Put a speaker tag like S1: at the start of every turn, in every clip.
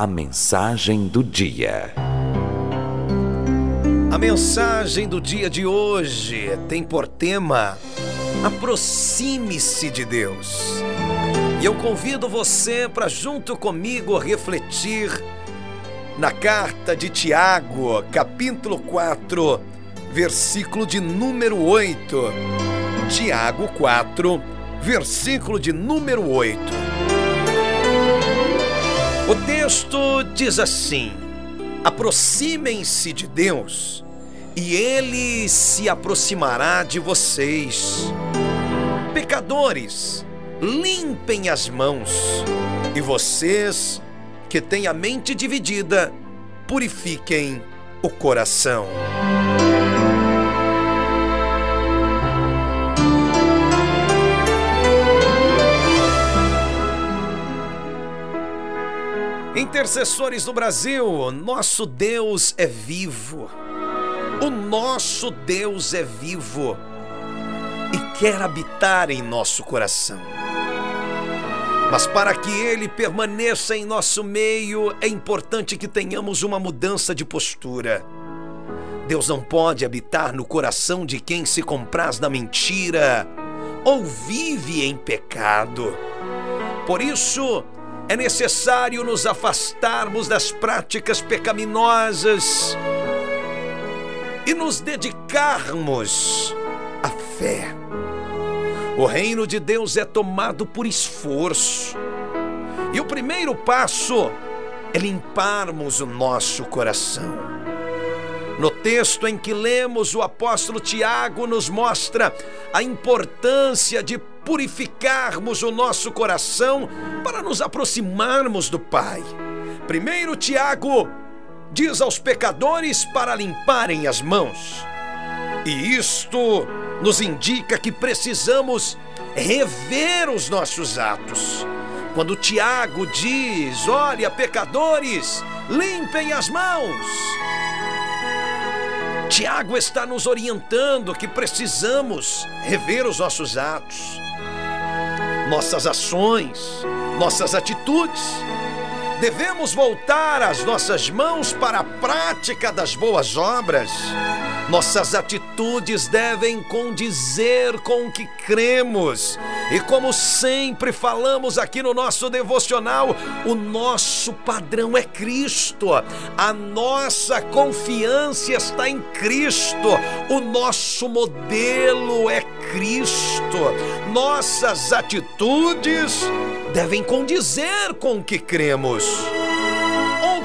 S1: A mensagem do dia.
S2: A mensagem do dia de hoje tem por tema Aproxime-se de Deus. E eu convido você para, junto comigo, refletir na carta de Tiago, capítulo 4, versículo de número 8. Tiago 4, versículo de número 8. O texto diz assim: aproximem-se de Deus e ele se aproximará de vocês. Pecadores, limpem as mãos, e vocês que têm a mente dividida, purifiquem o coração. Intercessores do Brasil, nosso Deus é vivo. O nosso Deus é vivo e quer habitar em nosso coração. Mas para que ele permaneça em nosso meio, é importante que tenhamos uma mudança de postura. Deus não pode habitar no coração de quem se compraz na mentira ou vive em pecado. Por isso, é necessário nos afastarmos das práticas pecaminosas e nos dedicarmos à fé. O reino de Deus é tomado por esforço. E o primeiro passo é limparmos o nosso coração. No texto em que lemos, o apóstolo Tiago nos mostra a importância de purificarmos o nosso coração para nos aproximarmos do Pai. Primeiro, Tiago diz aos pecadores para limparem as mãos. E isto nos indica que precisamos rever os nossos atos. Quando Tiago diz: Olha, pecadores, limpem as mãos. Tiago está nos orientando que precisamos rever os nossos atos nossas ações, nossas atitudes. Devemos voltar as nossas mãos para a prática das boas obras. Nossas atitudes devem condizer com o que cremos. E como sempre falamos aqui no nosso devocional, o nosso padrão é Cristo. A nossa confiança está em Cristo. O nosso modelo é Cristo. Nossas atitudes devem condizer com o que cremos.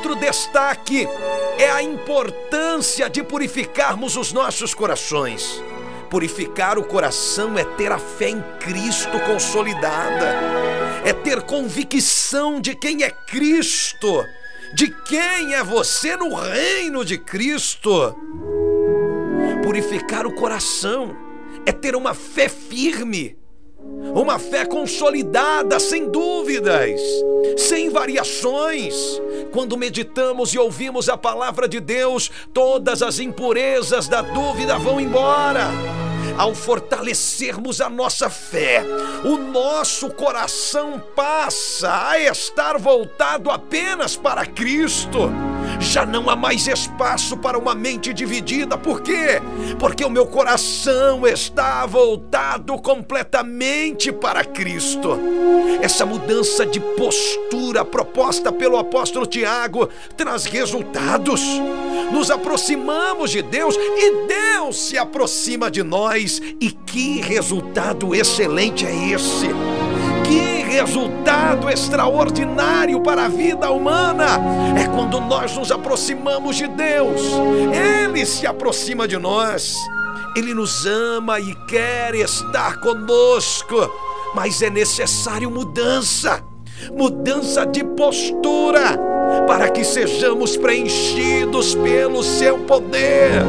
S2: Outro destaque é a importância de purificarmos os nossos corações. Purificar o coração é ter a fé em Cristo consolidada, é ter convicção de quem é Cristo, de quem é você no reino de Cristo. Purificar o coração é ter uma fé firme, uma fé consolidada, sem dúvidas, sem variações. Quando meditamos e ouvimos a palavra de Deus, todas as impurezas da dúvida vão embora ao fortalecermos a nossa fé, o nosso coração passa a estar voltado apenas para Cristo. Já não há mais espaço para uma mente dividida. Por quê? Porque o meu coração está voltado completamente para Cristo. Essa mudança de postura proposta pelo apóstolo Tiago traz resultados. Nos aproximamos de Deus e Deus se aproxima de nós. E que resultado excelente é esse! Resultado extraordinário para a vida humana é quando nós nos aproximamos de Deus. Ele se aproxima de nós. Ele nos ama e quer estar conosco, mas é necessário mudança mudança de postura, para que sejamos preenchidos pelo seu poder,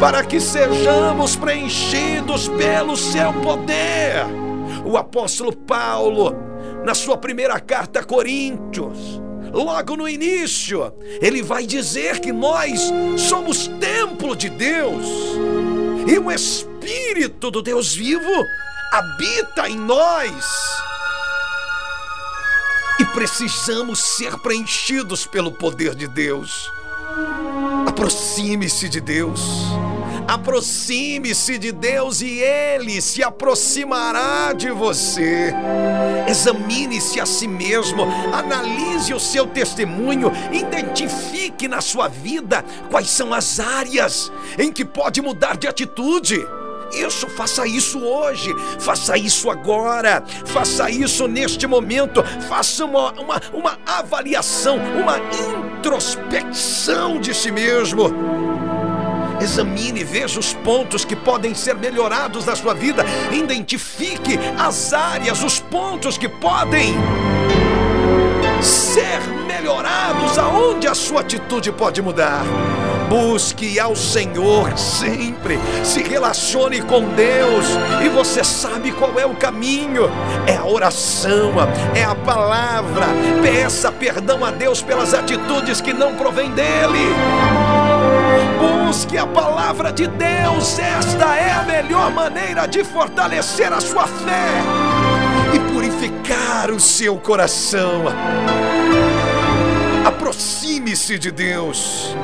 S2: para que sejamos preenchidos pelo seu poder o apóstolo Paulo, na sua primeira carta a Coríntios, logo no início, ele vai dizer que nós somos templo de Deus e o Espírito do Deus vivo habita em nós. E precisamos ser preenchidos pelo poder de Deus. Aproxime-se de Deus. Aproxime-se de Deus e Ele se aproximará de você. Examine-se a si mesmo, analise o seu testemunho, identifique na sua vida quais são as áreas em que pode mudar de atitude. Isso, faça isso hoje, faça isso agora, faça isso neste momento, faça uma, uma, uma avaliação, uma introspecção de si mesmo. Examine, veja os pontos que podem ser melhorados na sua vida, identifique as áreas, os pontos que podem ser melhorados, aonde a sua atitude pode mudar. Busque ao Senhor sempre, se relacione com Deus e você sabe qual é o caminho: é a oração, é a palavra. Peça perdão a Deus pelas atitudes que não provém dEle. Busque a palavra de Deus, esta é a melhor maneira de fortalecer a sua fé e purificar o seu coração. Aproxime-se de Deus.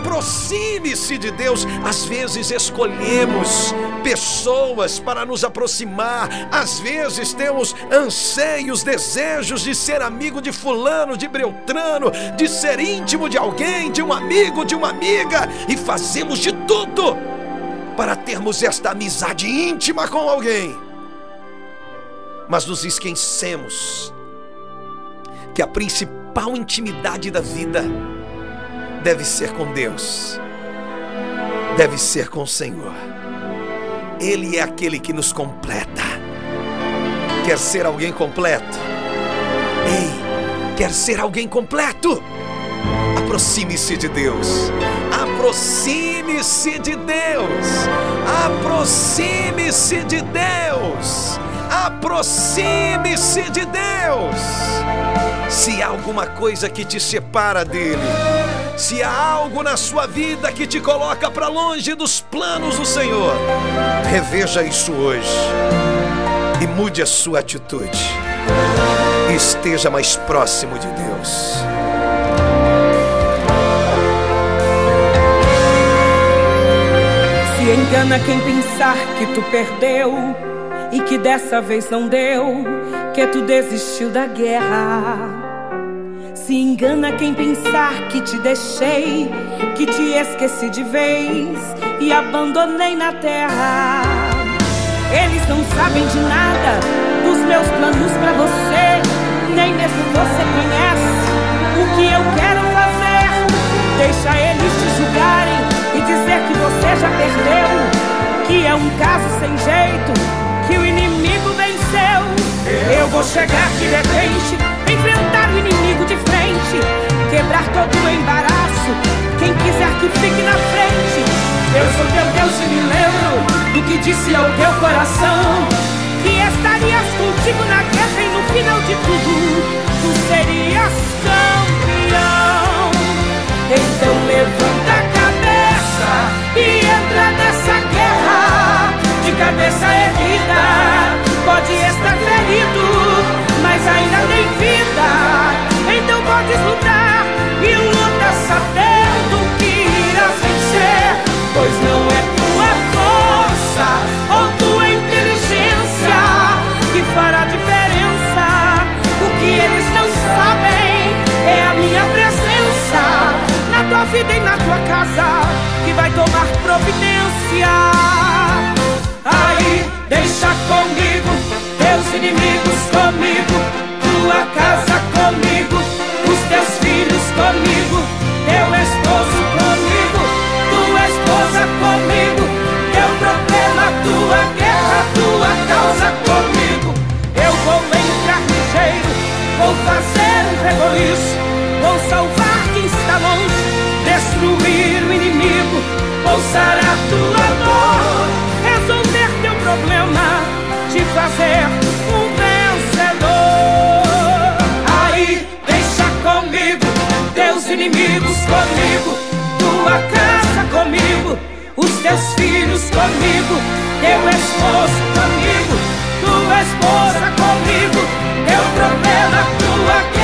S2: Aproxime-se de Deus. Às vezes escolhemos pessoas para nos aproximar. Às vezes temos anseios, desejos de ser amigo de Fulano, de Beltrano, de ser íntimo de alguém, de um amigo, de uma amiga, e fazemos de tudo para termos esta amizade íntima com alguém. Mas nos esquecemos que a principal intimidade da vida deve ser com Deus, deve ser com o Senhor. Ele é aquele que nos completa. Quer ser alguém completo? Ei, quer ser alguém completo? Aproxime-se de Deus. Aproxime-se de Deus. Aproxime-se de Deus. Aproxime-se de Deus. Se há alguma coisa que te separa dele, se há algo na sua vida que te coloca para longe dos planos do Senhor, reveja isso hoje e mude a sua atitude. esteja mais próximo de Deus.
S3: Se engana quem pensar que tu perdeu e que dessa vez não deu, que tu desistiu da guerra. Se engana quem pensar que te deixei, que te esqueci de vez e abandonei na terra. Eles não sabem de nada dos meus planos para você, nem mesmo você conhece o que eu quero fazer. Deixa eles te julgarem e dizer que você já perdeu, que é um caso sem jeito, que o inimigo venceu. Eu vou chegar de repente enfrentar o inimigo quebrar todo o embaraço. Quem quiser que fique na frente, eu sou teu Deus e me lembro do que disse ao teu coração. Que estarias contigo na guerra e no final de tudo, tu serias campeão. Então levanta a cabeça e entra nessa guerra de cabeça erguida. Pode estar ferido mas ainda tem vida. Lutar e luta sabendo que irás vencer, pois não é tua força ou tua inteligência que fará diferença. O que eles não sabem é a minha presença na tua vida e na tua casa que vai tomar providência. Aí, deixa comigo teus inimigos comigo, tua casa comigo, teu esposo comigo, tua esposa comigo, teu problema, tua guerra, tua causa comigo. Eu vou entrar ligeiro, vou fazer um reboliço, vou salvar quem está longe, destruir o inimigo, vou sarar tua dor, resolver teu problema, te fazer inimigos comigo, tua casa comigo, os teus filhos comigo, teu esposo comigo, tua esposa comigo, problema comigo. guerra, tua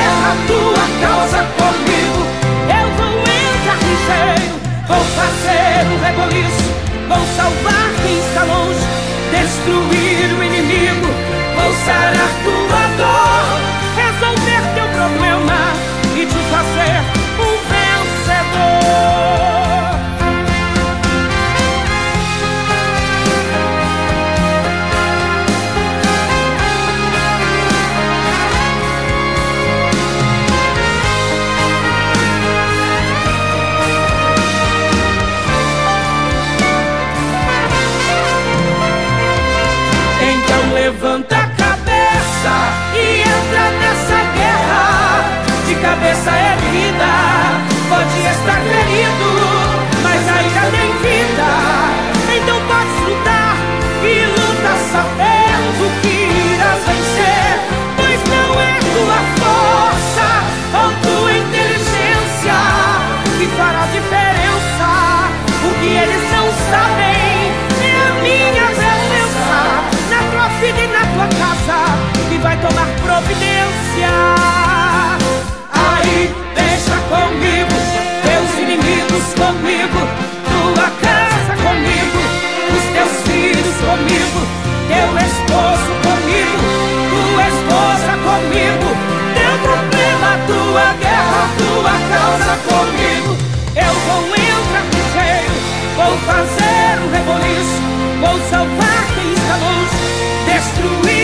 S3: fazer um reboliço, vou salvar quem está longe destruir